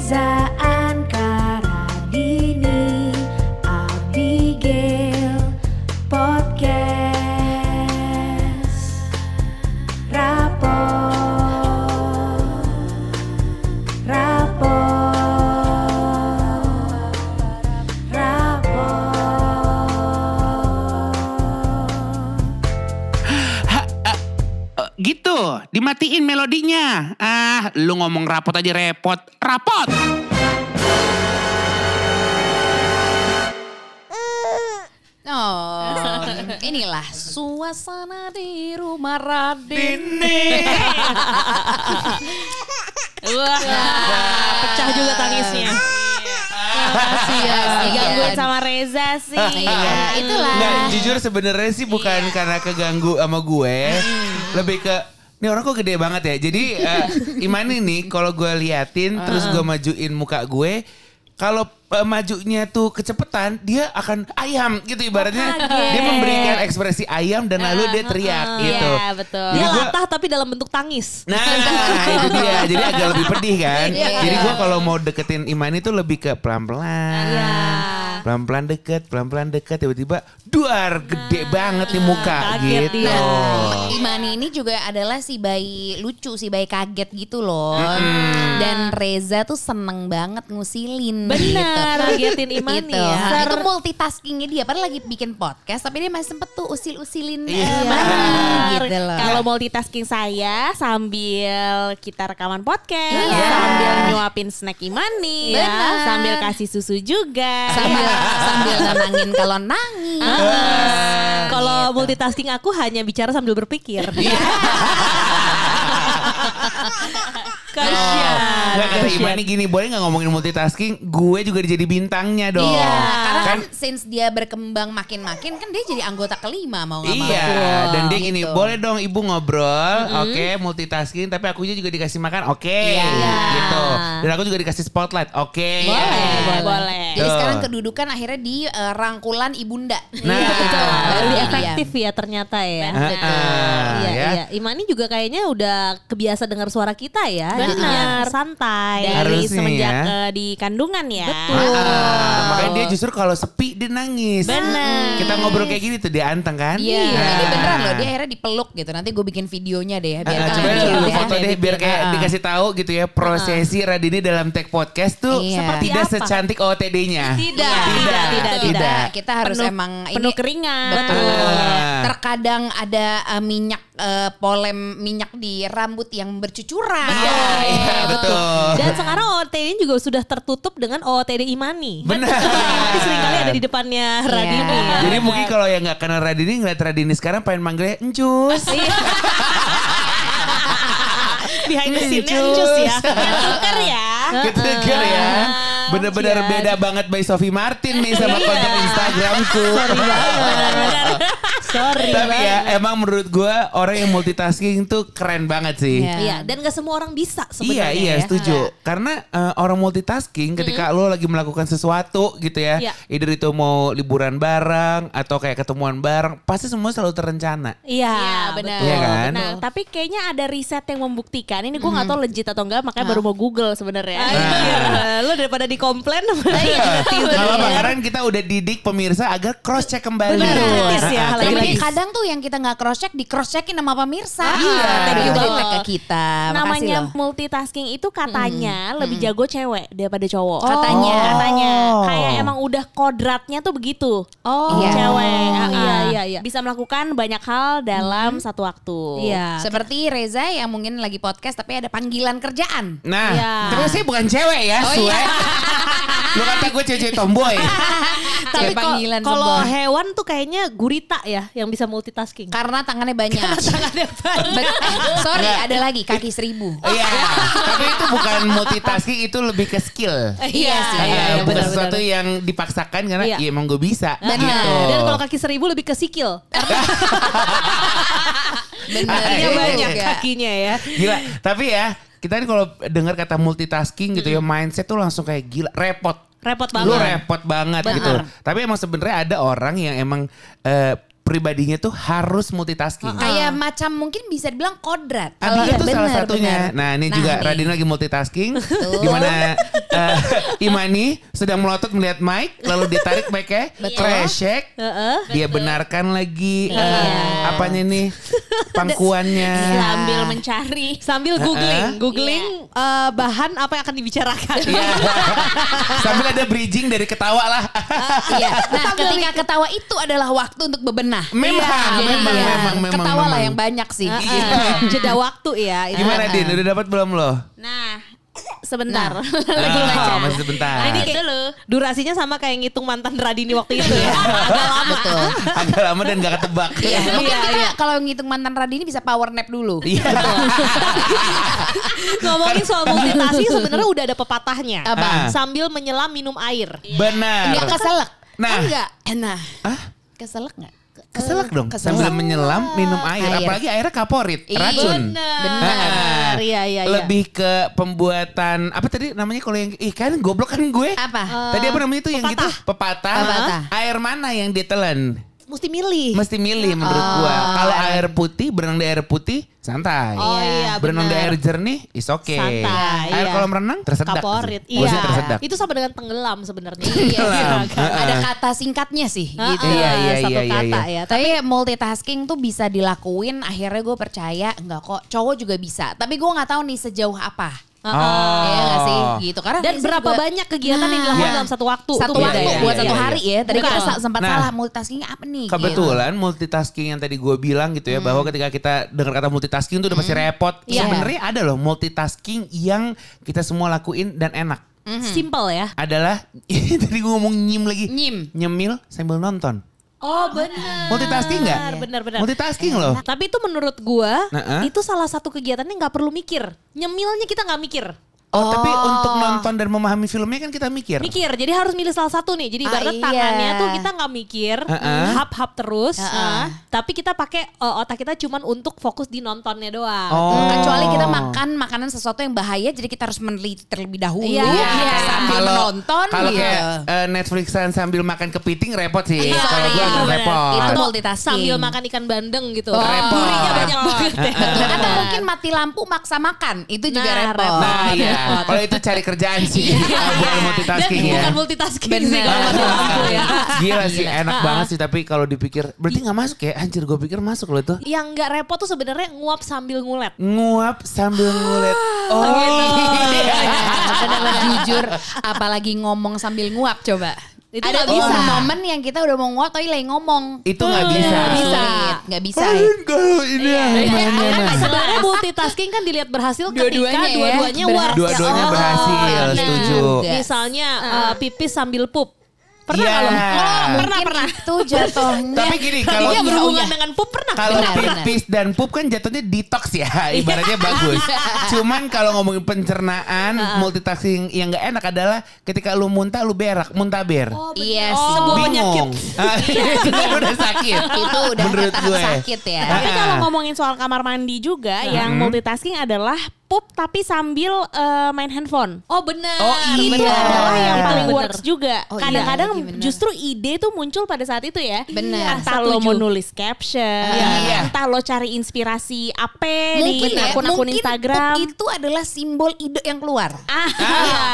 Reza rapot aja repot. Rapot! Oh, inilah suasana di rumah Radin. Wah, pecah juga tangisnya. Makasih ya, digangguin sama Reza sih. Iya, itulah. Nggak, jujur sebenarnya sih bukan karena keganggu sama gue. Lebih ke ini orang kok gede banget ya. Jadi eh, Imani nih kalau gue liatin terus gue majuin muka gue, kalau eh, majunya tuh kecepetan, dia akan ayam gitu ibaratnya. kaget. Dia memberikan ekspresi ayam dan lalu dia teriak gitu. Iya, betul. Jadi Dia gua- latah tapi dalam bentuk tangis. Nah itu dia Jadi agak lebih pedih kan Iya. Jadi gue kalau mau deketin Imani tuh lebih ke pelan-pelan Iya. Pelan-pelan deket Pelan-pelan deket Tiba-tiba Duar gede banget nih muka kaget gitu dia. Nah, Imani ini juga adalah si bayi lucu, si bayi kaget gitu loh. Dan Reza tuh seneng banget ngusilin. Benar, gitu. ngagetin Imani Gitu. ya. Ha, Itu multitaskingnya dia. Padahal lagi bikin podcast, tapi dia masih sempet tuh usil-usilin Iya. eh, gitu loh. Kalau multitasking saya sambil kita rekaman podcast, Iya. sambil nyuapin snack Imani, ya, Benar. sambil kasih susu juga. sambil sambil nenangin kalau nangis. Kalau multitasking aku hanya bicara sambil berpikir. Kasian. Nggak kata. Imani gini Boleh gak ngomongin multitasking Gue juga jadi bintangnya dong Iya, karena kan, Kan since dia berkembang makin-makin kan dia jadi anggota kelima mau nggak mau. Iya, dan dia gini, Gitu. boleh dong ibu ngobrol, oke, multitasking, tapi akunya juga dikasih makan, oke, Iya. gitu. Dan aku juga dikasih spotlight, oke. Boleh, boleh. Jadi Tuh. sekarang kedudukan akhirnya di eh, rangkulan ibunda. Nah, Iya, betul. Lebih efektif ya ternyata ya. Betul. ah, Iya, ya. iya. Imani juga kayaknya udah kebiasa dengar suara kita ya. Benar. Jadinya santai dari Harusnya semenjak ya. eh, di kandungan ya. Betul. Ah, makanya dia justru kalau sepi dia nangis. Benar. Kita ngobrol kayak gini tuh dia anteng kan? Iya, Nah. ini beneran loh dia akhirnya dipeluk gitu. Nanti gue bikin videonya deh ya biar Ah, kalian coba lu ya. foto deh biar kayak Ah. dikasih tahu gitu ya prosesi Radini dalam tag podcast tuh Iya. Seperti tidak apa? secantik OTD-nya. Tidak, Tidak, tidak, tidak. Kita harus Penuh- emang penuh ini keringat. Betul. Ah. Terkadang ada eh, minyak eh, polem minyak di rambut yang bercucuran. Iya, iya betul. Dan sekarang OOTD ini juga sudah tertutup dengan OOTD Imani. Benar. Tapi sering kali ada di depannya Radini ya. Jadi mungkin kalau yang nggak kenal Radini ngeliat Radini sekarang pengen manggilnya Encus. Behind the scene-nya Cus. Cus ya. Yang tuker ya. Ketegar ya. Bener-bener Cian. beda banget by Sophie Martin nih sama konten Instagramku. Sorry banget. Sorry Tapi ya banget. emang menurut gue orang yang multitasking tuh keren banget sih. Iya. Iya, dan gak semua orang bisa Iya sebenarnya iya ya. setuju karena eh, orang multitasking ketika lo lagi melakukan sesuatu gitu ya Iya. either itu mau liburan bareng atau kayak ketemuan bareng pasti semua selalu terencana Iya, benar. betul. Iya kan? Nah, tapi kayaknya ada riset yang membuktikan. Ini gue nggak tahu legit atau enggak, makanya baru mau Google sebenarnya. Nah. Lu daripada dikomplain Iya, apa-apa karena kita udah didik pemirsa agar cross check kembali Benar, ya, Nah, lagi-lagi. Tapi kadang tuh yang kita nggak cross check di cross checkin sama pemirsa. Iya. Thank you Betul. banget ke kita. Makasih namanya loh. multitasking itu katanya lebih jago cewek daripada cowok. Katanya. Oh. Katanya. Kayak emang udah kodratnya tuh begitu. Oh. Iya. Iya. Cewek. Ah, iya, ah. iya, iya. Bisa melakukan banyak hal dalam satu waktu. Iya. Seperti Reza yang mungkin lagi podcast tapi ada panggilan kerjaan. Nah, Iya. tapi saya bukan cewek ya, Oh, Sue. iya. Lu kata gue cewek tomboy. Tapi panggilan kalau hewan tuh kayaknya gurita ya yang bisa multitasking. Karena tangannya banyak. Tangannya banyak. Eh, sorry, ada lagi kaki seribu. Iya, tapi itu bukan multitasking, itu lebih ke skill. Iya sih. Eh, iya, bukan benar, sesuatu benar. yang dipaksakan karena Iya. ya emang gue bisa. Benar. Gitu. Dan kalau kaki seribu lebih ke sikil. Bener Iya, banyak kakinya ya. Gila, tapi ya kita kan kalau dengar kata multitasking gitu ya mindset tuh langsung kayak gila, repot. Repot Lu banget. repot banget Benar. gitu. Tapi emang sebenarnya ada orang yang emang eh, pribadinya tuh harus multitasking. Kayak macam mungkin bisa dibilang kodrat. Abi Kalau- itu bener, salah satunya. bener. Nah ini juga nih. Radin lagi multitasking. Di mana eh, Imani sedang melotot melihat mic. Lalu dia tarik mic-nya. Kresek. Dia benarkan lagi. eh, apanya nih. Pangkuannya. Sambil mencari. Sambil googling, Heeh. googling eh, bahan apa yang akan dibicarakan. Iya. Sambil ada bridging dari ketawa lah. Iya. Nah, ketika ketawa itu adalah waktu untuk bebenah. Memang, Jadi memang, ya, memang, memang, Ketawa lah memang. yang banyak sih. Heeh. Jeda waktu ya. itu. Gimana Din? Udah dapat belum lo? Nah, sebentar. Ah, masih sebentar. Nah, ini kayak durasinya sama kayak ngitung mantan Radini waktu itu ya. Agak lama. Betul. Agak lama dan gak ketebak. Iya, mungkin Iya, kita iya. kalau ngitung mantan Radini bisa power nap dulu. Iya. Ngomongin soal multitasking sebenarnya udah ada pepatahnya. Apa? Ah. Sambil menyelam minum air. Benar. Enggak keselak. Nah. Oh, enggak. Nah. Ah? Keselak enggak? Keselak dong. Keselak. Sambil menyelam minum air. Air. Apalagi airnya kaporit. Iya. Racun. Benar. Iya, iya, iya. Lebih ke pembuatan apa tadi namanya kalau yang ikan goblok kan gue. Apa? Tadi apa namanya itu yang gitu? Pepatah. Pepatah. Air mana yang ditelan? Mesti milih. Mesti milih menurut gua. Kalau air putih, berenang di air putih, santai. Oh iya, Berenang di benar. air jernih, is okay. Santai, Air iya. kolam renang, tersedak. Kaporit. Gua sih Iya. tersedak. Itu sama dengan tenggelam sebenarnya. Tenggelam. Ada kata singkatnya sih Ah, gitu. Iya, iya, satu iya, iya, kata iya. ya. Tapi multitasking tuh bisa dilakuin. Akhirnya gue percaya enggak kok. Cowok juga bisa. Tapi gue nggak tahu nih sejauh apa. Oh. Iya gak sih? Gitu. Karena Dan berapa juga- banyak kegiatan yang dilakukan Iya. dalam satu waktu? satu waktu ya. buat iya, satu iya. hari ya. Tadi Bukan. kita sempat Nah. salah multitasking apa nih? gitu. Kebetulan multitasking yang tadi gue bilang gitu ya bahwa ketika kita dengar kata multitasking itu udah pasti repot. Iya. Sebenarnya ada loh multitasking yang kita semua lakuin dan enak. Simple ya. Adalah tadi gue ngomong nyim lagi. Nyim. Nyemil sambil nonton. Oh benar. Multitasking nggak? Benar-benar. Multitasking loh. Tapi itu menurut gua Nah, eh? itu salah satu kegiatan yang nggak perlu mikir. Nyemilnya kita nggak mikir. Oh, tapi untuk nonton dan memahami filmnya kan kita mikir. Mikir, jadi harus milih salah satu nih. Jadi Ah, ibarat iya. tangannya tuh kita nggak mikir, hap-hap terus. Heeh. Nah, tapi kita pakai uh, otak kita cuman untuk fokus di nontonnya doang. Oh. Kecuali kita makan makanan sesuatu yang bahaya jadi kita harus meneliti terlebih dahulu. Iya. Iya. Sambil Kalau menonton kalau gitu. kayak eh, Netflixan sambil makan kepiting repot sih. Iya, kalau gue iya, bener. repot. Itu multitasking. Sambil makan ikan bandeng gitu. Repot. Durinya banyak banget. Atau mungkin mati lampu maksa makan. Itu juga Nah, repot. repot. Nah iya, kalau itu cari kerjaan sih, bukan multitasking Dan ya. bukan multitasking Bener. sih kalau mati lampu ya. Gila sih, enak banget sih. Tapi kalau dipikir, berarti nggak masuk ya? Anjir, gue pikir masuk loh itu. Yang nggak repot tuh sebenarnya nguap sambil ngulet. Nguap sambil ngulet. Oh, iya. Benar-benar jujur, apalagi ngomong sambil nguap coba. Itu Ada nggak bisa. momen-momen yang kita udah mau nguap tapi lagi ngomong. Itu nggak bisa. Nggak bisa. Nggak bisa. Kalau ini gimana nah? Sebenarnya multitasking kan dilihat berhasil Dua-duanya ketika ya, dua-duanya berhasil. Dua-duanya Oh, berhasil, benar. setuju. Misalnya uh, pipis sambil pup. Pernah Iya. kalau Mungkin itu jatuhnya. Tapi gini, kalau Tadinya berhubungan iya. dengan pup pernah. Kalau pipis dan pup kan jatuhnya detox ya, ibaratnya bagus. Cuman kalau ngomongin pencernaan, multitasking yang nggak enak adalah ketika lu muntah lu berak, muntaber. Iya Oh, sih. sebuah penyakit. Ah, itu udah sakit. Itu udah menurut gue. sakit ya. Tapi kalau ngomongin soal kamar mandi juga yang multitasking adalah pup tapi sambil eh, main handphone. Oh benar. Oh, iya. Itu adalah yang paling works juga. Oh, iya, Benar. justru ide tuh muncul pada saat itu ya. Benar. Entah lo mau nulis caption, Iya. entah lo cari inspirasi apa Mungkin di ya, akun-akun mungkin Instagram. pup itu adalah simbol ide yang keluar. Ah,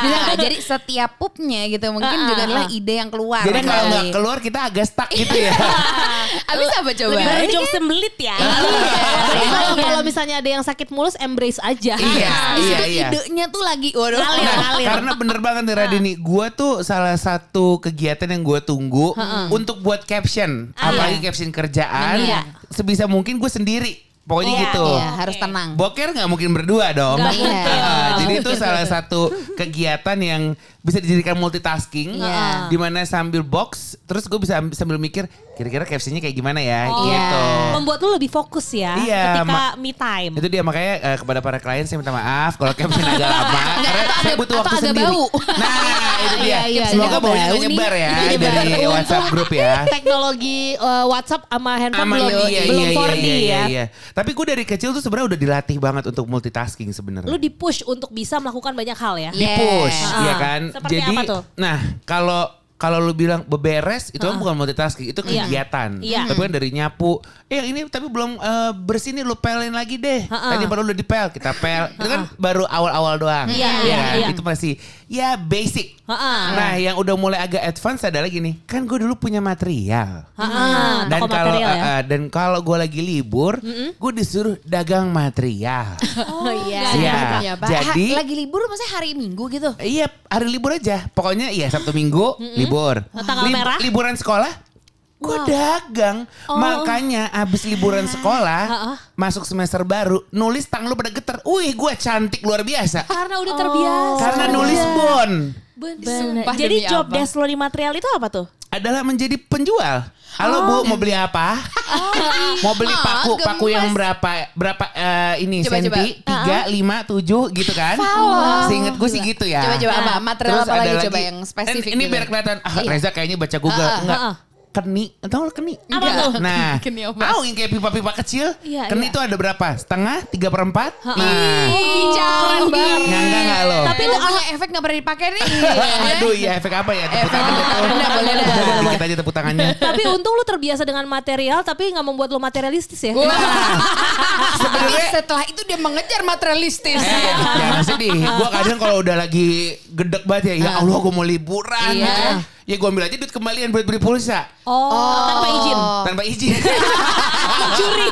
nggak? Jadi setiap pupnya gitu mungkin Ah, juga ah, adalah ah. ide yang keluar. Jadi kalau nggak keluar kita agak stuck gitu ya. Abis apa coba? lebih berujung sembelit ya. Jadi kalau kalau misalnya ada yang sakit mulus embrace aja. iya, iya, iya. idenya tuh lagi waduh. Nah, karena bener banget nih Radini, gue tuh salah satu kegiatan yang gue tunggu untuk buat caption, apalagi caption kerjaan. Iya. Sebisa mungkin gue sendiri, pokoknya Iya, gitu. Iya, harus tenang. Boker nggak mungkin berdua dong. Nggak mungkin. Ah, jadi itu salah satu kegiatan yang bisa dijadikan multitasking, Iya. di mana sambil box, terus gue bisa sambil mikir kira-kira captionnya kayak gimana ya, Oh. gitu. Membuat lu lebih fokus ya Iya, ketika me time. Itu dia makanya eh, kepada para klien saya minta maaf kalau caption agak lama karena atau saya butuh waktu agak sendiri. bau. Nah, itu dia. Iya, iya, Semoga iya. baunya Bau nyebar ya Iya, dari. WhatsApp grup ya. Teknologi uh, WhatsApp sama handphone Ama belum, iya, belum iya, 4D iya, iya, ya. iya. Tapi gue dari kecil tuh sebenarnya udah dilatih banget untuk multitasking sebenarnya. Lu di push untuk bisa melakukan banyak hal ya. Iya. push, Ah. ya kan? Seperti Jadi, apa tuh? nah kalau kalau lu bilang beberes itu kan bukan multitasking, itu Iya. kegiatan. Iya. Tapi kan dari nyapu, eh yang ini tapi belum eh, bersih nih lu pelin lagi deh. Tadi baru lu dipel, kita pel. Itu kan baru awal-awal doang. Iya, Ya iya, kan? iya. Itu masih ya basic. Ha-ha. Nah, yang udah mulai agak advance adalah gini, kan gue dulu punya material. Ah, Dan toko kalau material ya. uh, uh, dan kalau gue lagi libur, gue disuruh dagang material. Oh iya. Iya. Ya, Pak. Jadi- Ha- lagi libur maksudnya hari Minggu gitu. Iya, hari libur aja. Pokoknya iya Sabtu Minggu libur. Tanggal merah? Liburan sekolah gue dagang. Oh. Makanya abis liburan sekolah, Ha-ha. masuk semester baru, nulis tang lu pada geter. Wih, gue cantik luar biasa. Karena udah terbiasa. Karena nulis bon Bener. Sumpah Jadi job apa? desk lo di material itu apa tuh? adalah menjadi penjual. Halo Bu, mau beli apa? mau beli Ah, paku, paku yang berapa? Berapa eh, ini Coba, senti? coba. Tiga, lima, tujuh, gitu kan? Seinget gue sih gitu ya. Coba coba apa material Terus apa lagi coba yang spesifik Ini gitu. biar kelihatan. Ah, Iya. Reza kayaknya baca Google. Ah, ah, Enggak. ah, ah. Keni, tahu lo keni? Apa Enggak. tuh? Nah, Keni apa? tahu yang kayak pipa-pipa kecil? Iya, keni iya. itu ada berapa? Setengah, tiga per empat? Nah, Kicau banget. Nyangka nggak lo? Tapi lu punya efek gak pernah dipakai nih. aduh iya efek apa ya? Tepuk tangan tepuk itu. tangan, boleh. Dikit aja tepuk tangannya. tapi untung lu terbiasa dengan material tapi nggak membuat lo materialistis ya. Sebenarnya setelah itu dia mengejar materialistis. Jangan sedih. Gue kadang kalau udah lagi gedek banget ya, ya Allah gue mau liburan. Iya. gitu ya. Gue ambil aja duit kembalian buat beli pulsa. Oh, tanpa izin. Tanpa izin. Mencuri.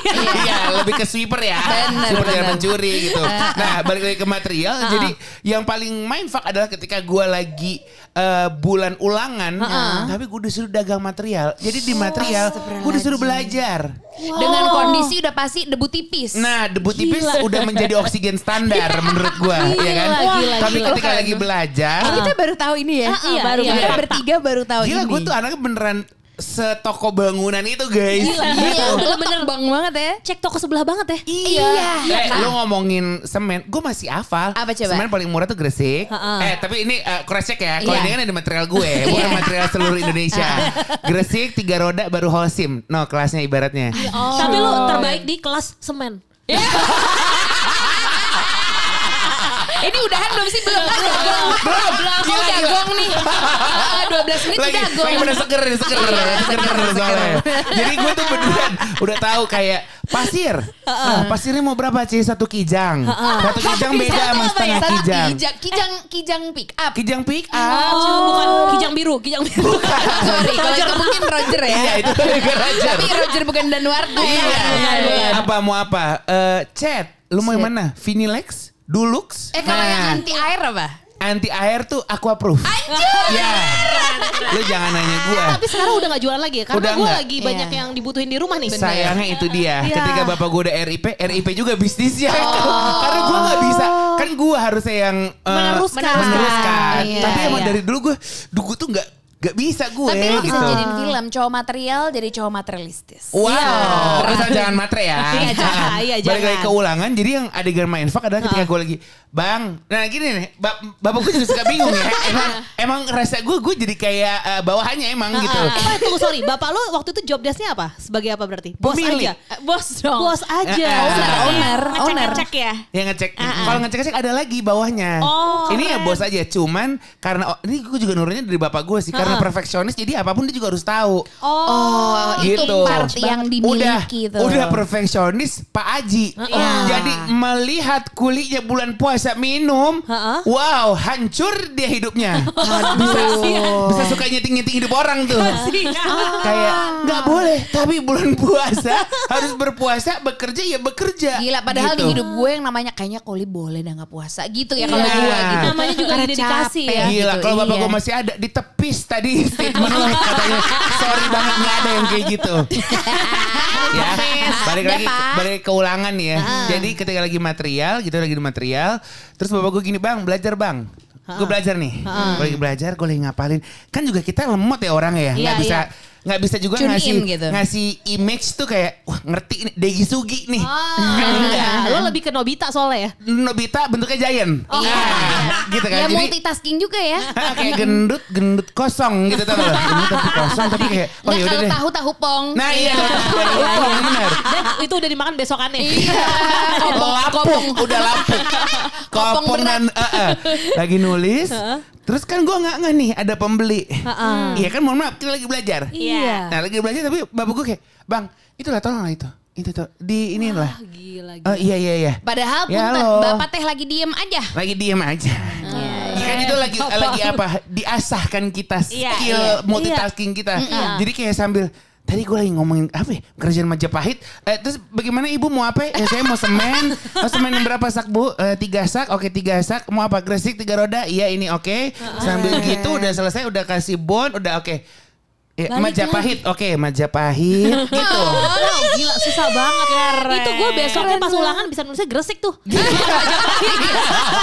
Iya, lebih ke sweeper ya. Bener, sweeper bener. mencuri gitu. Nah, balik lagi ke material. Jadi yang paling mindfuck adalah ketika gue lagi eh, bulan ulangan, tapi gue disuruh dagang material. Jadi di material gue disuruh belajar. Dengan kondisi udah pasti debu tipis. Nah, debu tipis udah menjadi oksigen standar menurut gua, ya kan? Gila, gila, Tapi gila. ketika lagi belajar, Eh, kita baru tahu ini ya. Ah, iya, baru iya. kita bertiga baru tahu gila ini. gue tuh anaknya beneran setoko bangunan itu guys. Gila, Gitu. Iya, bener-bener bang banget ya. Cek toko sebelah banget ya. Iya. Eh, lu ngomongin semen, gue masih hafal. Apa coba? Semen paling murah tuh Gresik. Ha-ha. Eh, tapi ini uh, cross check ya. Kalau Iya. ini kan ada material gue, bukan material seluruh Indonesia. Gresik tiga roda baru Holcim. No, kelasnya ibaratnya. Tapi lu terbaik di kelas semen. Ini udahan belum sih? Belum. Belum. Belum. Belum. Aku Gila, jagong nih. Ah, 12 menit lagi, udah gong. lagi pada seger, seger, seger, soalnya. Jadi gue tuh beneran udah tahu kayak pasir. Nah, pasirnya mau berapa sih satu kijang? Satu kijang beda sama setengah Satu kijang. Kijang, kijang, kijang pick up. Kijang pick up. Oh, bukan kijang biru, kijang biru. Sorry, kalau itu mungkin Roger ya. Iya itu Roger. Tapi Roger bukan Danuarta. Iya. Apa mau apa? Eh, chat. Lu mau yang mana? Vinilex? Dulux? Eh kalau yang Nah, anti air apa? anti air tuh aquaproof. Anjir. Ya. Lu jangan nanya gua. Tapi sekarang udah gak jualan lagi ya? Karena Udah gue nggak. lagi banyak Iya. yang dibutuhin di rumah nih. Sayangnya itu dia. Iya. Ketika bapak gue udah RIP, RIP juga bisnisnya. Karena gue nggak bisa. Kan gue harusnya yang eh, Meneruskan. meneruskan. Iya, Tapi emang iya. dari dulu gue, gue tuh nggak nggak bisa gue. Tapi lu bisa gitu. jadiin film cowok material jadi cowok materialistis. Wow, Iya. asal jangan matre ya. Iya, jangan. Iya, Balik lagi jangan. ke ulangan. Jadi yang adegan mindfuck adalah ketika gue lagi, bang. Nah gini nih, bap bapak gue juga suka bingung ya. Emang emang rasa gue, gue jadi kayak eh, bawahannya emang gitu. Eh, tunggu sorry, bapak lu waktu itu job desk-nya apa? Sebagai apa berarti? Bos aja. Bos dong. Bos aja. Eh, Owner, eh, owner, owner. Ngecek ya. Yang ngecek, kalau ngecek-ngecek ada lagi bawahnya. Oh, ini ya bos aja. Cuman karena ini gue juga nurunnya dari bapak gue sih, karena perfeksionis. Jadi apa pun dia juga harus tahu. Oh, itu Gitu. part yang udah, dimiliki tuh. udah perfeksionis Pak Aji. Iya. Jadi melihat kulitnya bulan puasa minum, Ha-ha. wow hancur dia hidupnya. bisa, bisa suka nyeting-nyeting hidup orang tuh. Kayak nggak boleh, tapi bulan puasa harus berpuasa, bekerja ya bekerja. Gila padahal Gitu. di hidup gue yang namanya kayaknya Koli boleh dah nggak puasa gitu ya kalau Iya. gue gitu. Namanya juga Karena dedikasi capek ya. Gila, gitu, kalau bapak iya. gue masih ada ditepis tadi statement lo katanya. Sorry banget nggak ada yang kayak gitu. ya, balik lagi balik ke ulangan nih ya. Jadi ketika lagi material, gitu lagi di material, terus bapak gue gini, "Bang, belajar, Bang." Gue belajar nih. Gue lagi belajar, gue lagi ngapalin. Kan juga kita lemot ya orangnya ya. Nggak Iya, bisa iya. Nggak bisa juga Tune ngasih in gitu. ngasih image tuh kayak wah ngerti nih Degi Sugi nih. Enggak, lo lebih ke Nobita soalnya ya. Nobita bentuknya giant. Oh, iya. Nah, gitu gitu kan. Ya Jadi multitasking juga ya. kayak gendut, gendut kosong gitu tau gak? Gendut tapi kosong tapi kayak oh Nah kalau deh. tahu tahu pong. Nah iya, tahu pong benar. Dan itu udah dimakan besokannya. Iya. Kopong, lapuk, kopong. udah lapuk. Kopong Kopong dan eh, eh. lagi nulis. Terus kan gue nggak nggak nih ada pembeli. Iya kan mohon maaf kita lagi belajar. Iya. Nah lagi belajar tapi bapak gue kayak bang itulah tolong lah itu. Itu tuh di ini lah. Gila, Oh iya iya iya. Padahal Ya, punten, bapak teh lagi diem aja. Lagi diem aja. Iya, Kan itu lagi lagi apa? Diasahkan kita Iya, skill iya. multitasking kita. Jadi kayak sambil Tadi gue lagi ngomongin apa ya? Kerjaan Majapahit. Eh, terus bagaimana ibu mau apa? Ya, saya mau semen. Mau semen yang berapa sak bu? Eh, tiga sak. Oke tiga sak. Mau apa? Gresik tiga roda? Iya ini oke. Sambil gitu udah selesai. Udah kasih bon. Udah oke. Ya, Majapahit. Oke Majapahit. gitu. Oh, gila susah banget. Itu gue besoknya pas ulangan bisa nulisnya gresik tuh.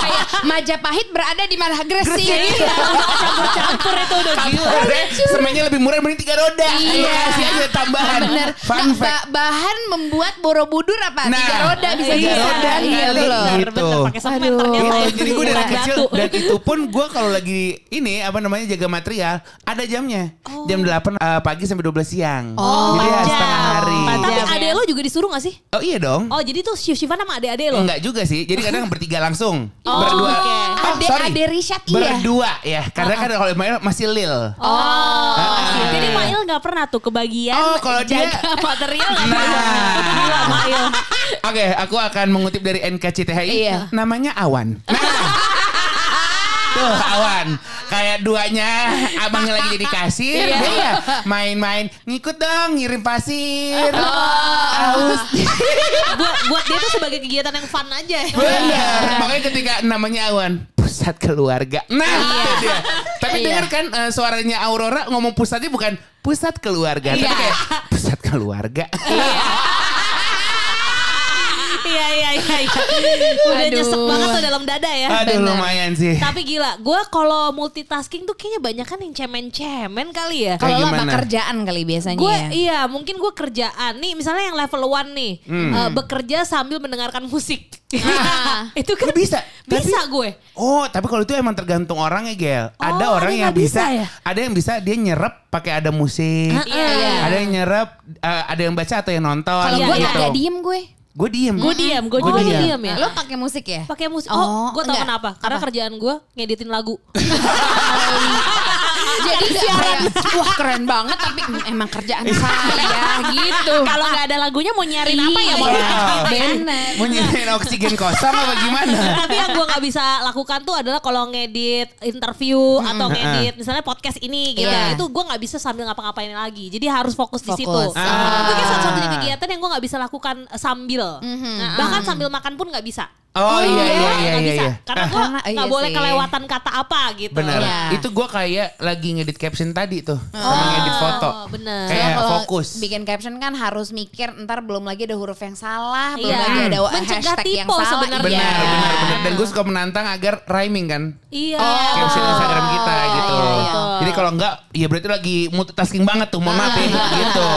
Kayak Majapahit berada di mana Gresik. Iya. Campur-campur itu udah gila. Sebenarnya semennya lebih murah mending tiga roda. Iya. Kasih aja tambahan. Bener. Fun Nah, fact. ba- bahan membuat Borobudur apa? Nah, Tiga roda bisa tiga jadi roda Iya, gitu loh. Gitu. Bener, pakai semen ternyata. Gitu, ya. jadi gue dari kecil dan itu pun gue kalau lagi ini apa namanya jaga material ada jamnya jam 8 eh, pagi sampai 12 siang Oh, jadi ya setengah hari Tapi ya. lo juga disuruh gak sih? oh iya dong Oh jadi tuh shift-shiftan sama adek-adek lo? Enggak juga sih jadi kadang bertiga langsung Oh, berdua oke. oh Ade- sorry Ade Rishad, iya. berdua ya karena kan kalau Ismail masih lil Oh, Ah. jadi Mail gak pernah tuh kebagian Oh, kalau dia- jaga material gak Nah. pernah. Gila Mail. Oke, aku akan mengutip dari NKCTHI. Iya. Namanya Awan. Nah. Tuh Awan. Kayak duanya abangnya lagi jadi kasir. Iya. Dia ya main-main. Ngikut dong ngirim pasir. Aus. buat, buat dia tuh sebagai kegiatan yang fun aja. Benar. Makanya ketika namanya Awan. Pusat keluarga. Nah itu dia. Tapi Iya. dengar kan eh, suaranya Aurora ngomong pusatnya bukan pusat keluarga. Tapi Iya. kayak pusat keluarga. Iya iya iya. iya. Udah Aduh. nyesek banget tuh dalam dada ya. Aduh Benar. lumayan sih. Tapi gila, gue kalau multitasking tuh kayaknya banyak kan yang cemen-cemen kali ya. Kalau lama kerjaan kali biasanya Gue ya. iya mungkin gue kerjaan nih misalnya yang level one nih eh, bekerja sambil mendengarkan musik Ah. itu kan Lu bisa? bisa gue Oh, tapi kalau itu emang tergantung orang ya, Gel. Ada Oh, orang ada yang nggak bisa bisa, ya? ada yang bisa dia nyerap pakai ada musik. Iya, iya. Ada yang nyerap, eh, ada yang baca atau yang nonton. Kalau Iya, gue iya. agak diem gue. Gue diem. gue diam gue Gua juga diam. diam ya Lo pakai musik ya? pakai musik Oh, oh, gue tau enggak. kenapa karena Apa? kerjaan gue ngeditin lagu Jadi kayak wah keren banget tapi emang kerjaan saya gitu. kalau nggak ada lagunya mau nyariin apa ya mau Iya, ya. bener. Mau nyediain oksigen kosong apa gimana? tapi yang gue nggak bisa lakukan tuh adalah kalau ngedit interview atau ngedit misalnya podcast ini gitu Iya. itu gue nggak bisa sambil ngapa-ngapain lagi jadi harus fokus, di situ Ah. itu kayak satu-satunya kegiatan yang gue nggak bisa lakukan sambil Mhm. bahkan sambil makan pun nggak bisa Oh, iya iya iya iya. bisa iya. karena Ah, gue Karena- nggak iya boleh sih. kelewatan kata apa gitu Bener. Iya. Itu gue kayak lagi ngedit caption tadi tuh. Sama ngedit foto. Oh, bener. Kayak Kalau fokus. bikin caption kan harus mikir ntar belum lagi ada huruf yang salah, belum Iya. lagi ada Mencegah hashtag yang salah. sebenarnya. Iya. Benar, benar, benar. Dan gue suka menantang agar rhyming kan. iya Caption Instagram kita iya, gitu. iya, iya. Jadi kalau enggak, ya berarti lagi multitasking banget tuh. Mohon maaf ya. gitu.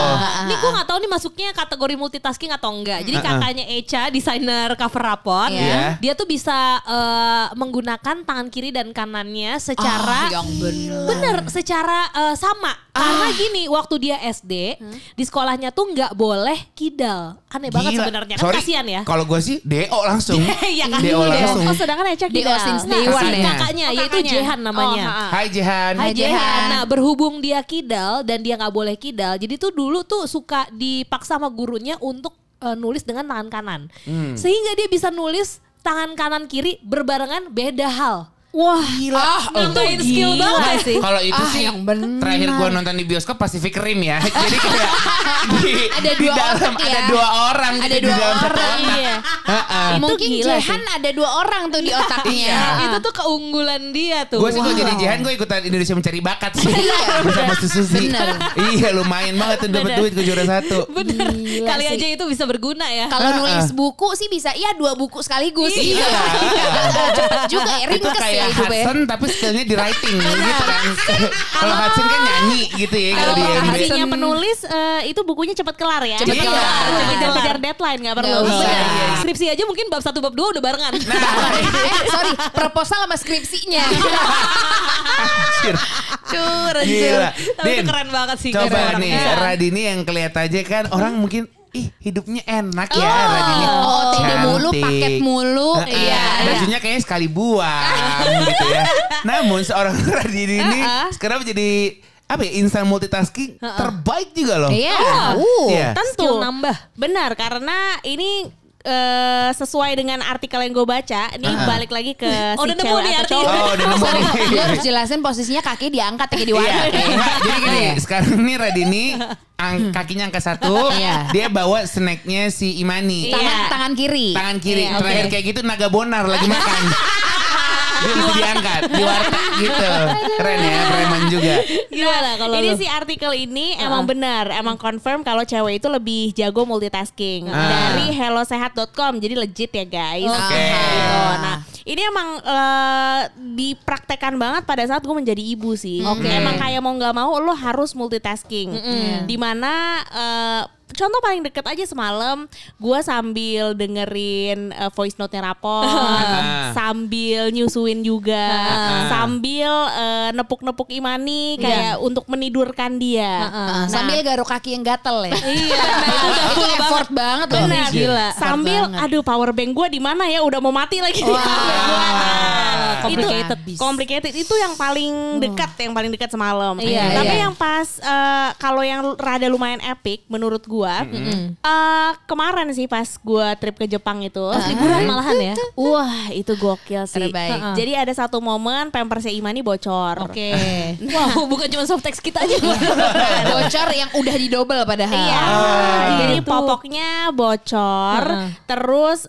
Ini gue gak tahu nih masuknya kategori multitasking atau enggak. Jadi Uh-uh. kakaknya Echa, desainer cover rapot, Iya. dia tuh bisa eh, menggunakan tangan kiri dan kanannya secara Ah, yang bener. bener, secara eh, sama. Karena gini, waktu dia SD di sekolahnya tuh nggak boleh kidal. Aneh banget Gila. sebenarnya. Kan Sorry, kasihan ya. Kalau gue sih DO langsung. Iya kan? DO langsung. Oh, sedangkan Echa DO since Nah, day one ya? Kakaknya, Oh, yaitu. Jehan namanya. Oh. Hai Jehan. Hai Jehan. Nah berhubung dia kidal dan dia nggak boleh kidal, jadi tuh dulu tuh suka dipaksa sama gurunya untuk eh, nulis dengan tangan kanan, Hmm. sehingga dia bisa nulis tangan kanan kiri berbarengan beda hal. Wah, Gila. Nambahin skill Gila. banget sih. Kalau itu Ah, sih yang bener. terakhir gue nonton di bioskop Pacific Rim ya. Jadi kayak di, Ada di dua dalam otak ya. ada dua orang Ada gitu, di dua satu orang, otak. Iya. Heeh. Itu Mungkin gila Jehan ada dua orang tuh di otaknya. Iya. Itu tuh keunggulan dia tuh. Gue sih kalau Wow. jadi Jihan gue ikutan Indonesia mencari bakat sih Iya. bersama Susi. Iya lumayan banget tuh dapat duit ke juara satu. Bener. Gila Kali sih. aja itu bisa berguna ya. Kalau Ah, nulis ah. buku sih bisa, iya dua buku sekaligus. Iya. Cepet juga ya, Itu ringkes ya hidupnya. Hudson tapi skillnya di writing gitu kan. Kalau Hudson kan nyanyi gitu ya kalau di MB. penulis eh, itu bukunya cepet kelar ya. Cepet Iya. kelar. Cepet kejar deadline nggak perlu. Nggak usah. Iya. Skripsi aja mungkin bab satu bab dua udah barengan. eh sorry proposal sama skripsinya. Anjir. Cur, Gila. Tapi Din, keren banget sih. Coba nih. Radini yang kelihatan aja kan orang mungkin ih hidupnya enak ya Oh, Radini. oh, Cantik. mulu, paket mulu. Heeh. Iya, iya. Bajunya kayaknya sekali buang gitu ya. Namun seorang Radini ini sekarang menjadi apa ya instan multitasking terbaik juga loh. Iya. Oh. Uh. Iya. Tentu. Skill nambah. Benar karena ini eh, sesuai dengan artikel yang gue baca. Nih balik lagi ke Oh, si udah nemu cewek nih atau artikel. cowok. Oh, udah nemu nih. lu harus jelasin posisinya kaki diangkat kayak di Iya, warung. enggak. jadi gini, sekarang nih Radini ang- kakinya angka satu, Iya. dia bawa snacknya si Imani. Iya. Tangan, tangan kiri. Tangan kiri, Iya, terakhir kayak gitu naga bonar lagi makan. Dia mesti diangkat, di warteg gitu. Keren ya, preman juga. Gimana kalau ini lu? si artikel ini emang benar, emang confirm kalau cewek itu lebih jago multitasking Ah. dari hellosehat.com. Jadi legit ya guys. Oke. Gitu. Nah, ini emang eh, dipraktekkan banget pada saat gue menjadi ibu sih. Oke. Emang kayak mau nggak mau lo harus multitasking. Di mana eh, Contoh paling deket aja semalam, gue sambil dengerin eh, voice note-nya rapor, sambil nyusuin juga, sambil eh, nepuk-nepuk Imani kayak untuk menidurkan dia. Uh, sambil garuk kaki yang gatel ya. Iya, itu, itu effort banget loh. Benar. Gila. Sambil banget. aduh power bank gue di mana ya udah mau mati lagi. Ah, complicated. Itu complicated itu yang paling dekat, yang paling dekat semalam. Iya, Tapi iya. yang pas eh, kalau yang rada lumayan epic menurut gua eh, kemarin sih pas gua trip ke Jepang itu. Liburan malahan ya. Wah, itu gokil sih. Terbaik. Heeh. Jadi ada satu momen pampersnya Imani bocor. Oke. Wow, bukan cuma soft text kita aja. Bocor yang udah didobel padahal. Iya, jadi gitu. popoknya bocor. Heeh. Terus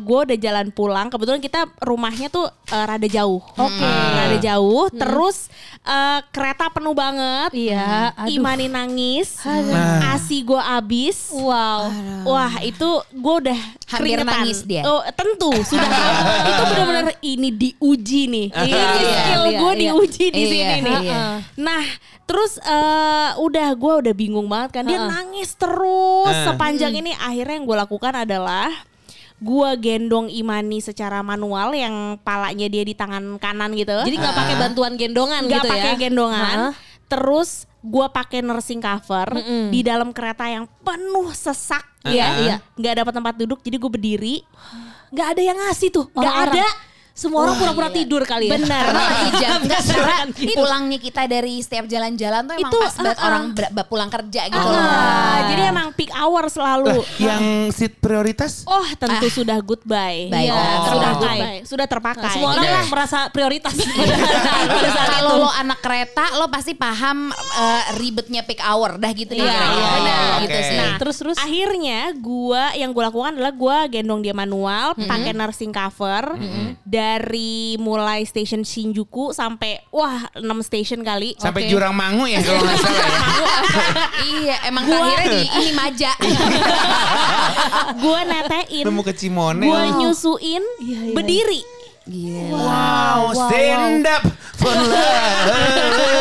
gue udah jalan pulang. Kebetulan kita rumahnya tuh eh, rada jauh. Oke. Rada jauh. Terus eh, kereta penuh banget. Iya, aduh. Imani nangis. Nah. Asi gue abis. Wow. Wah itu gue udah Hampir keringetan. nangis dia. Oh tentu sudah itu benar-benar ini diuji nih. Ini Iya, skill iya, gue iya. diuji di Iya, sini nih. iya. Nah terus eh, udah gue udah bingung banget kan dia nangis terus sepanjang ini akhirnya yang gue lakukan adalah gue gendong Imani secara manual yang palanya dia di tangan kanan gitu. Jadi nggak pakai bantuan gendongan nggak gitu ya? pakai gendongan. Heeh. Terus gue pakai nursing cover di dalam kereta yang penuh sesak ya, Heeh. iya, nggak dapat tempat duduk, jadi gue berdiri. Nggak ada yang ngasih tuh. Nggak ada. Semua orang pura-pura tidur kali ya. Benar. Karena lagi jam enggak karena Beneran gitu. pulangnya kita dari setiap jalan-jalan tuh emang Itu, pas banget uh-uh. orang ber- ber- pulang kerja gitu Ah, loh. Jadi emang peak hour selalu. Lah, yang seat prioritas Oh tentu sudah goodbye. Iya, Oh. sudah goodbye. Sudah terpakai. Semua orang kan merasa prioritas pada saat itu. Kalau lo anak kereta lo pasti paham eh, ribetnya peak hour dah gitu deh Iya, iya, iya. gitu Oke. sih. Nah, Terus terus. Akhirnya gua yang gue lakukan adalah gua gendong dia manual, pakai nursing cover dari mulai stasiun Shinjuku sampai wah 6 stasiun kali. sampai Oke. Jurang Mangu ya kalau nggak salah ya. iya, emang akhirnya di ini maja. Gua netein, Nemu ke Cimone. gua nyusuin, berdiri. Wow, stand up for love.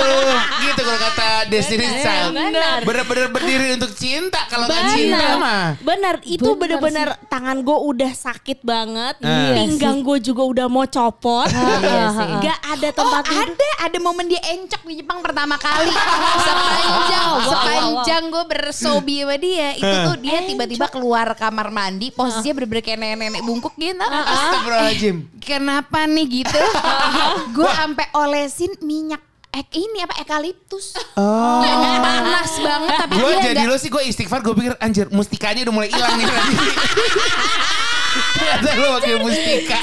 Kalau kata Destiny Child. benar. Bener-bener berdiri untuk cinta. Kalau nggak cinta mah. Benar, itu bener-bener tangan gue udah sakit banget, Iya pinggang gue juga udah mau copot, Iya sih. gak ada Oh tempat duduk. ada, ada momen dia encok di Jepang pertama kali. sepanjang wow, wow, sepanjang gue bersobi sama dia, itu tuh dia tiba-tiba keluar kamar mandi, posisinya bener-bener kayak nenek-nenek bungkuk gitu. Astagfirullahaladzim. Kenapa nih gitu? gue sampai olesin minyak ek ini apa ekaliptus. Oh. Panas banget tapi Gue dia jadi lo sih gue istighfar gue pikir anjir mustikanya udah mulai hilang nih tadi. Ternyata lo pakai mustika.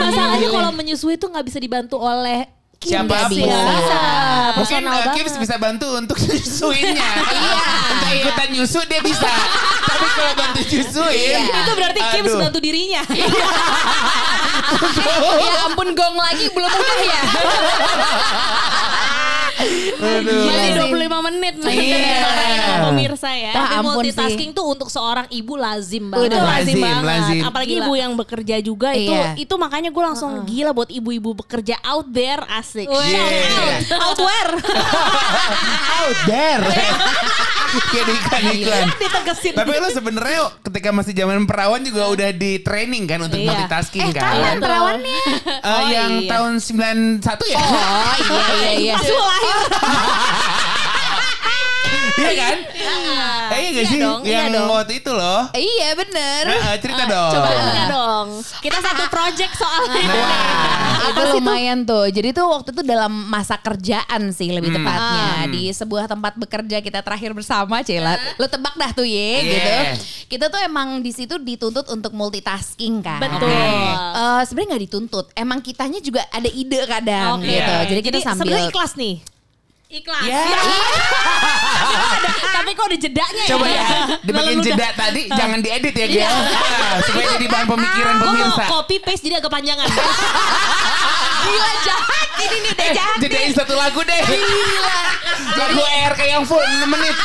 Masalahnya kalau menyusui itu nggak bisa dibantu oleh Kim Siapa pun. bisa. Mungkin uh, banget. Kim bisa bantu untuk nyusuinnya. Untuk ikutan nyusu dia bisa. Tapi kalau bantu nyusuin. Itu berarti Kim aduh. bantu dirinya. ya ampun gong lagi belum udah ya. Aduh. Masih sih. lima menit nih. Iya. Pemirsa ya. Tapi multitasking tuh untuk seorang ibu lazim banget. Itu lazim, Lazim, banget. lazim. Apalagi Gila. ibu yang bekerja juga itu Iya. itu makanya gue langsung gila buat ibu-ibu bekerja out there asik. Yeah. Out where? Out there. Kayak di iklan-iklan. Ditegesin. Tapi lo sebenarnya ketika masih zaman perawan juga udah di training kan untuk Iya. multitasking Eh kan? kapan perawannya? Eh, Oh, yang iya. tahun 91 ya? Oh iya iya iya. Pas Iya kan? Eh, iya gak Iya sih? dong, iya yang dong. waktu itu loh. Iya bener. Eh, eh, cerita dong. Coba enggak dong. Kita satu project soalnya. Nah, itu lumayan tuh. Jadi tuh waktu itu dalam masa kerjaan sih lebih Hmm. tepatnya di sebuah tempat bekerja kita terakhir bersama Cela. Lo tebak dah tuh ye Yeah. gitu. Kita tuh emang di situ dituntut untuk multitasking kan. Betul. Eh, sebenarnya nggak dituntut. Emang kitanya juga ada ide kadang Oke. gitu. Jadi kita Jadi sambil sebenarnya ikhlas nih. Ikhlas. Ya. Tapi kok ada jedanya Coba ya? ya, di bagian jeda tadi jangan diedit ya Gil. Ah, supaya jadi bahan pemikiran pemirsa. copy paste jadi agak panjangan. Gila jahat ini nih udah jahat. Jedain satu lagu deh. Gila. Lagu RK yang full 6 menit.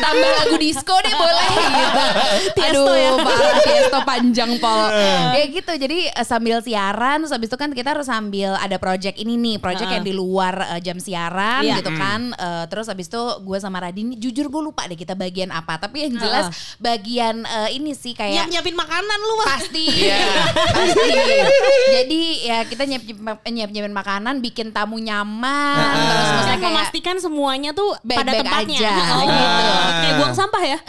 Tambah lagu disco deh boleh gitu. Aduh, ya. parah Tiesto panjang pol. Kayak gitu. Jadi eh, sambil siaran terus habis itu kan kita harus sambil ada project ini nih, project yang di luar eh, jam siaran Iya. gitu kan. Eh, terus habis itu gue sama Radini jujur gue lupa deh kita bagian apa, tapi yang jelas bagian eh, ini sih kayak Nyiap-nyiapin makanan lu pasti Iya. pasti jadi ya kita nyiap nyiap nyiapin makanan bikin tamu nyaman terus Dan maksudnya kayak memastikan semuanya tuh pada tempatnya. aja, Oh, gitu. Kayak buang sampah ya.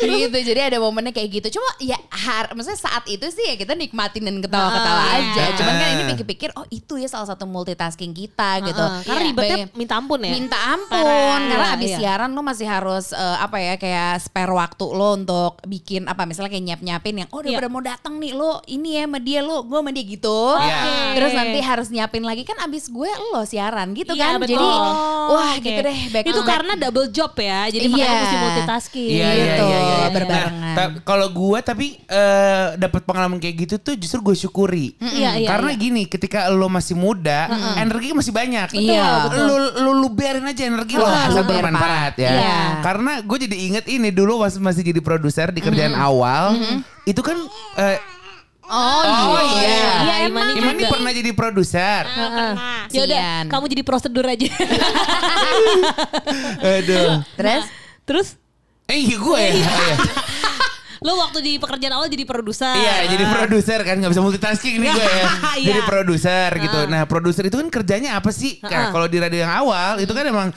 gitu jadi ada momennya kayak gitu cuma ya har maksudnya saat itu sih ya kita nikmatin dan ketawa-ketawa Ah, aja iya. cuman kan ini pikir-pikir oh itu ya salah satu multitasking kita gitu Heeh, Karena Iya. ribetnya Bayangin- minta ampun ya. minta ampun Parah. karena Iya, abis iya. siaran lo masih harus eh, apa ya kayak spare waktu lo untuk bikin apa misalnya kayak nyiap nyiapin yang oh udah pada mau datang nih lo ini ya sama dia lo gue sama dia gitu Iya. terus nanti harus nyiapin lagi kan abis gue lo siaran gitu Iya, kan betul. jadi wah Oke. gitu deh back Itu back. karena double job ya. Jadi makanya Iya. mesti multitasking. Iya, iya, Gitu, iya, iya, iya. berbarengan. Nah, kalau gue tapi eh, dapat pengalaman kayak gitu tuh justru gue syukuri. Iya, iya, Karena iya. gini, ketika lo masih muda, energi masih banyak. Iya, betul. Lu, lu, lu biarin aja energi lo biar bermanfaat ya. Iya. Karena gue jadi inget ini dulu pas masih jadi produser di kerjaan awal, itu kan eh, oh, Oh, iya iya. Iya, emang Iman nih pernah jadi produser. Pernah. Ya udah, kamu jadi prosedur aja. Aduh. terus Terus Eh iya gue ya. Iya. lo waktu di pekerjaan awal jadi produser. Iya jadi produser kan nggak bisa multitasking nih gue ya. Iya. Jadi produser gitu. Nah produser itu kan kerjanya apa sih? Nah, kalau di radio yang awal itu kan emang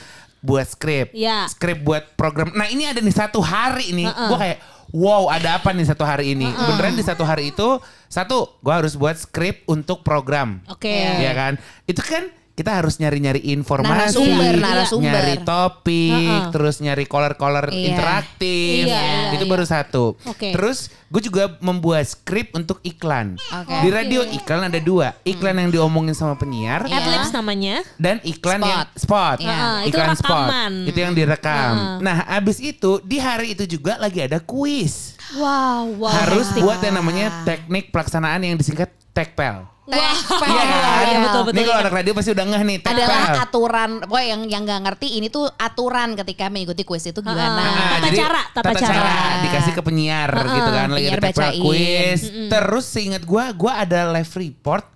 buat skrip, Iya. skrip buat program. Nah ini ada nih satu hari nih, gue kayak wow ada apa nih satu hari ini? Beneran di satu hari itu satu gue harus buat skrip untuk program. Oke. Ya kan? Itu kan kita harus nyari-nyari informasi, Narasumber, narasumber. nyari topik, Heeh. terus nyari caller-caller Iya. interaktif. Iya, iya, itu iya. baru satu. Oke. Terus gue juga membuat skrip untuk iklan. Oke. Di radio iklan ada dua, iklan yang diomongin sama penyiar Iya. Adlibs namanya. dan iklan Spot. yang spot. Iya. Ah, itu iklan spot. rekaman. Itu yang direkam. Ah. Nah, abis itu di hari itu juga lagi ada kuis. Wow, wow. Harus buat yang namanya teknik pelaksanaan yang disingkat tekpel. Wah, Iya kan? Iya, betul, betul. Ini kalau anak radio pasti udah ngeh nih tekpel. adalah aturan pokoknya yang yang nggak ngerti ini tuh aturan ketika mengikuti kuis itu gimana Ah, Tata cara, tata cara. dikasih ke penyiar gitu kan lagi ada bacain. kuis. Terus seingat gua gua ada live report.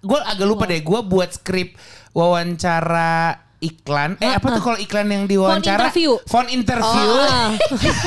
Gua agak lupa deh gua buat skrip wawancara iklan. Eh apa tuh kalau iklan yang diwawancara? interview. Phone interview. Ah.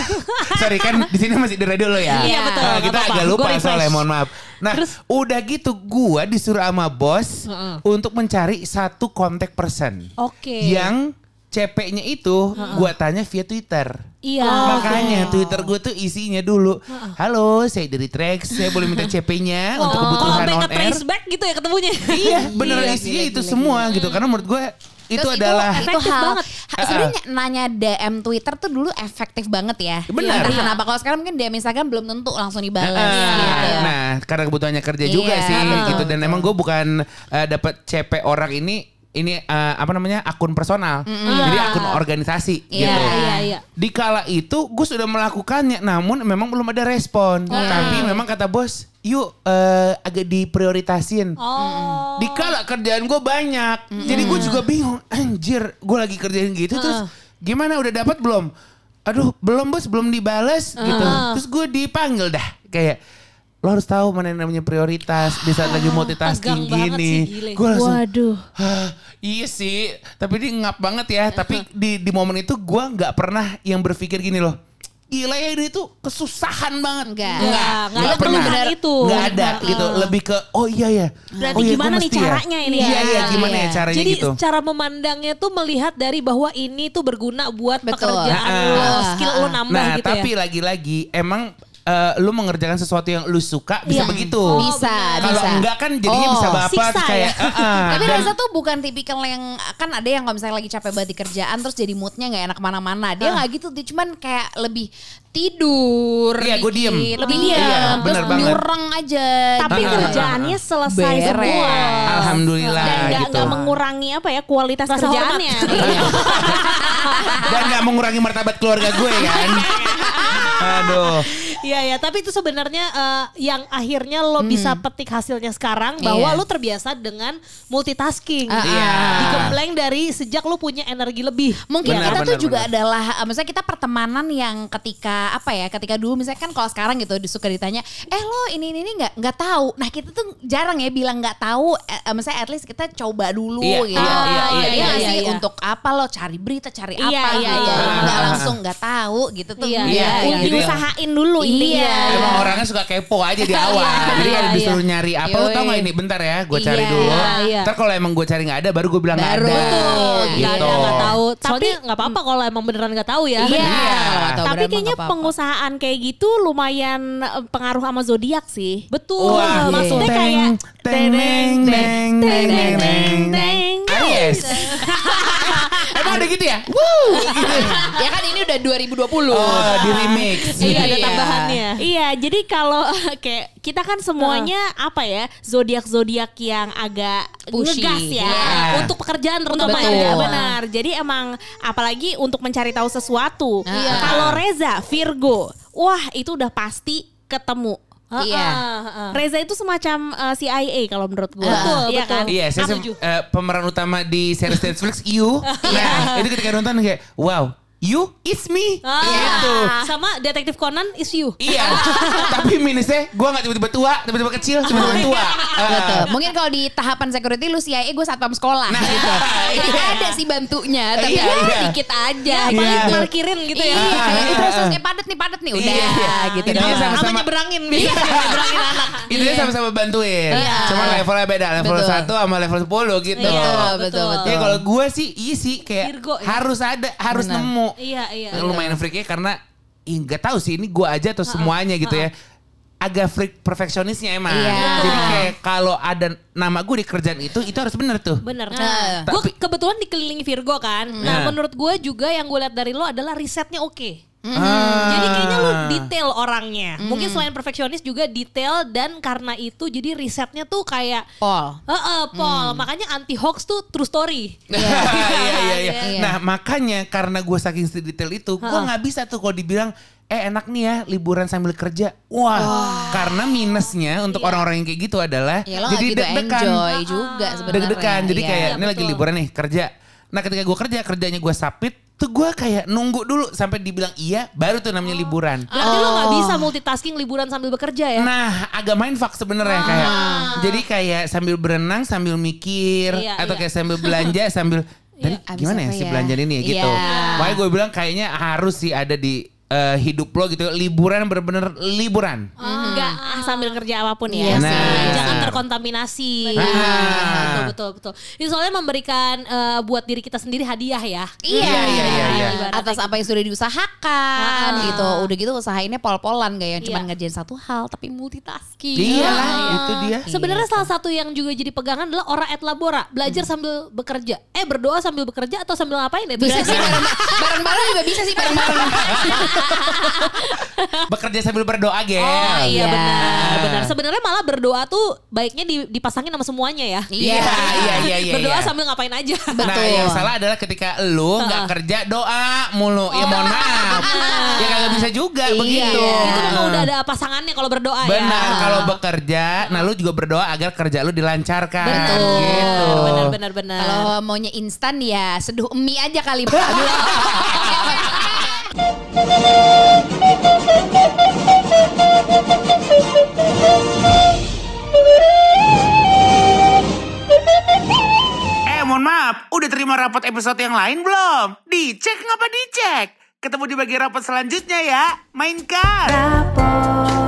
Sorry kan di sini masih di radio lo ya. Iya, betul, Nah, kita agak lupa soalnya mohon maaf. Nah, Terus? udah gitu gua disuruh sama bos untuk mencari satu kontak person. Oke. Yang CP-nya itu gua tanya via Twitter. Iya. Makanya Twitter gue tuh isinya dulu. Halo, saya dari Trax. Saya boleh minta CP-nya untuk Oh, kebutuhan sampai on air. trace back gitu ya ketemunya. Iya, bener Gila, isinya gila, itu gila, semua gitu. Karena menurut gue itu Terus adalah itu, Efektif hal, banget. ha- Sebenarnya nanya DM Twitter tuh dulu efektif banget ya. Benar. Entah kenapa kalau sekarang mungkin DM Instagram belum tentu langsung dibalas Ah, gitu. Nah, karena kebutuhannya kerja juga Iya, sih betul, gitu dan emang gue bukan eh, dapat CP orang ini ini eh, apa namanya akun personal, jadi akun organisasi Iya. gitu. Iya, iya. Di kala itu gue sudah melakukannya, namun memang belum ada respon. Tapi memang kata bos, yuk eh, agak diprioritasin. Oh. Di kala kerjaan gue banyak, jadi gue juga bingung. Anjir, gue lagi kerjain gitu terus gimana udah dapat belum? Aduh, belum bos, belum dibales gitu. Terus gue dipanggil dah kayak lo harus tahu mana yang namanya prioritas di saat lagi multitasking tegang banget gini. sih. Gue langsung Waduh. Hah, iya sih, tapi dia ngap banget ya. Tapi di di momen itu gue nggak pernah yang berpikir gini loh. Gila ya ini tuh kesusahan banget. Enggak. Enggak, enggak ada pernah. itu. Nggak ada gitu. Lebih ke oh iya ya. Berarti oh iya, gimana nih ya. caranya ini Iya ya? iya gimana ya Iya. caranya Jadi gitu. cara memandangnya tuh melihat dari bahwa ini tuh berguna buat Betul. pekerjaan Ah. lo, skill lo nambah Nah gitu tapi ya. lagi-lagi emang eh, lu mengerjakan sesuatu yang lu suka bisa Iya. begitu. Oh, bisa, Kalau bisa. enggak kan jadinya Oh, bisa baper siksa kayak ya? eh, eh. Tapi Dan- Reza tuh bukan tipikal yang kan ada yang kalau misalnya lagi capek banget di kerjaan terus jadi moodnya nggak enak ke mana-mana. Dia nggak gitu, dia cuman kayak lebih tidur. Iya, dikit. diem. Lebih Iya, diam. terus bener banget. nyureng aja. Tapi gitu. kerjaannya selesai Beres. semua. Alhamdulillah Dan nggak gitu. nggak mengurangi apa ya kualitas Rasa kerjaannya. Dan gak mengurangi martabat keluarga gue kan. Aduh. Iya ya, tapi itu sebenarnya eh, yang akhirnya lo bisa petik hasilnya sekarang bahwa Iya. lo terbiasa dengan multitasking. Ah, ah. Iya. Digembleng dari sejak lo punya energi lebih. Mungkin Benar, kita tuh benar, juga benar. adalah, eh, misalnya kita pertemanan yang ketika apa ya, ketika dulu misalnya kan kalau sekarang gitu suka ditanya, eh lo ini ini ini nggak nggak tahu. Nah kita tuh jarang ya bilang nggak tahu. Eh, eh, misalnya at least kita coba dulu Iya, gitu. iya, iya, Iya iya, nggak iya, sih iya. untuk apa lo cari berita, cari Iya, apa iya, gitu. iya. Nggak Ah. langsung nggak tahu gitu tuh. Iya, Iya, iya, iya. iya. Diusahain dulu intinya. Iya. Emang orangnya suka kepo aja di awal. Iya, Jadi iya, disuruh iya. nyari apa lo tau Yoi. gak ini bentar ya gue cari Iya, dulu. iya. Ntar kalau emang gue cari gak ada baru gue bilang gak Baru. ada. Betul, Gitu. nggak ada nggak tahu. Tapi- nggak apa-apa kalau emang beneran nggak tahu ya. Iya. Iya. nggak tahu Tapi kayaknya nggak pengusahaan kayak gitu lumayan eh, pengaruh sama zodiak sih. Betul. Wah, maksudnya teng, kayak teng, neng, neng, neng, neng, neng, neng. Aries. Emang ada gitu ya? Woo. Gitu. ya kan ini udah 2020. Oh, di remix. Iya, ada Iya. tambahannya. Iya, jadi kalau kayak kita kan semuanya apa ya zodiak zodiak yang agak Pushy. ngegas ya. Iya. Untuk pekerjaan terutama Betul. ya. benar. Jadi emang apalagi untuk mencari tahu sesuatu. Iya. Kalau Reza Virgo, wah itu udah pasti ketemu. Iya. Reza itu semacam uh, CIA kalau menurut gue. Betul, iya betul. kan? Iya, saya eh, pemeran utama di series Netflix You. Nah, itu ketika nonton kayak, wow, you, it's me. Ah, Gitu. Sama detektif Conan is you. Iya, tapi minusnya gue gak tiba-tiba tua, tiba-tiba kecil, tiba-tiba tua. Ah. Betul. Mungkin kalau di tahapan security lu CIA gue satpam sekolah Nah, gitu. Iya. ada sih bantunya, tapi Iya, ya iya. dikit aja Ya, gitu. Iya. parkirin gitu ya. Iya, kayak itu prosesnya padat nih, padat nih udah Iya, iya. gitu Intinya doang. sama-sama- Sama nyeberangin bisa nyeberangin anak. Intinya sama-sama bantuin. Iya. Cuma levelnya beda, level Betul. 1 sama level 10 gitu. Betul, Iya, betul, betul. Ya kalau gue sih iya sih kayak Virgo, ya. harus ada, harus Benar. Iya, iya. Lumayan freaknya karena nggak tahu sih ini gue aja atau semuanya gitu ya. Agak freak perfeksionisnya emang. Iya. Jadi kayak kalau ada nama gue di kerjaan itu, itu harus bener tuh. Bener. Nah, gue tapi- kebetulan dikelilingi Virgo kan. Nah, Nah. menurut gue juga yang gue lihat dari lo adalah risetnya oke. Ah. Jadi kayaknya lu detail orangnya. Mungkin selain perfeksionis juga detail dan karena itu jadi risetnya tuh kayak Pol. Heeh, Paul. Makanya anti hoax tuh true story. iya, iya, iya. Iya. Nah makanya karena gue saking detail itu, gue nggak bisa tuh kalau dibilang eh enak nih ya liburan sambil kerja. Wah, karena minusnya untuk orang-orang yang kayak gitu adalah Ya lo jadi gitu deg-degan. enjoy juga sebenarnya. Deg-degan. Jadi Iya. kayak Iya, ini lagi betul. liburan nih kerja. Nah ketika gue kerja kerjanya gue sapit tuh gue kayak nunggu dulu sampai dibilang iya baru tuh namanya liburan. Berarti lo gak Oh. bisa multitasking liburan sambil bekerja ya? Nah, agak main fuck sebenarnya kayak. Jadi kayak sambil berenang sambil mikir Iya, atau iya. kayak sambil belanja sambil tadi Abis gimana ya si ya? belanja ini ya gitu. Iya. Makanya gue bilang kayaknya harus sih ada di eh, hidup lo gitu liburan bener-bener liburan. Enggak ah, sambil kerja apa pun ya. Nah. sih. Jangan terkontaminasi. Benar. Betul, betul, betul. Ini soalnya memberikan eh, buat diri kita sendiri hadiah ya. Iya, Iya, iya, iya, iya. Atas apa yang sudah diusahakan Ah. gitu. Udah gitu usahainnya pol-polan gak yang cuma Iya. ngerjain satu hal tapi multitasking. Iya lah, itu dia. Sebenarnya salah satu yang juga jadi pegangan adalah ora et labora, belajar sambil bekerja. Eh berdoa sambil bekerja atau sambil ngapain ya? Bisa sih bareng- bareng-bareng juga bisa sih bareng-bareng. Bekerja sambil berdoa, Gel. Oh iya Ya. benar, benar. Sebenarnya malah berdoa tuh baiknya di- dipasangin sama semuanya ya. Iya, iya, iya, iya. berdoa iya. sambil ngapain aja. Nah Betul. yang salah adalah ketika lu nggak kerja doa mulu. Ya mohon maaf. ya kagak bisa juga Iya. begitu. Itu memang udah ada pasangannya kalau berdoa ya. Benar kalau bekerja, nah lu juga berdoa agar kerja lu dilancarkan. Betul. Gitu. Benar benar benar. Kalau maunya instan ya seduh mie aja kali. Eh mohon maaf, udah terima rapot episode yang lain belum? Dicek ngapa dicek? Ketemu di bagian rapot selanjutnya ya. Mainkan. Rapot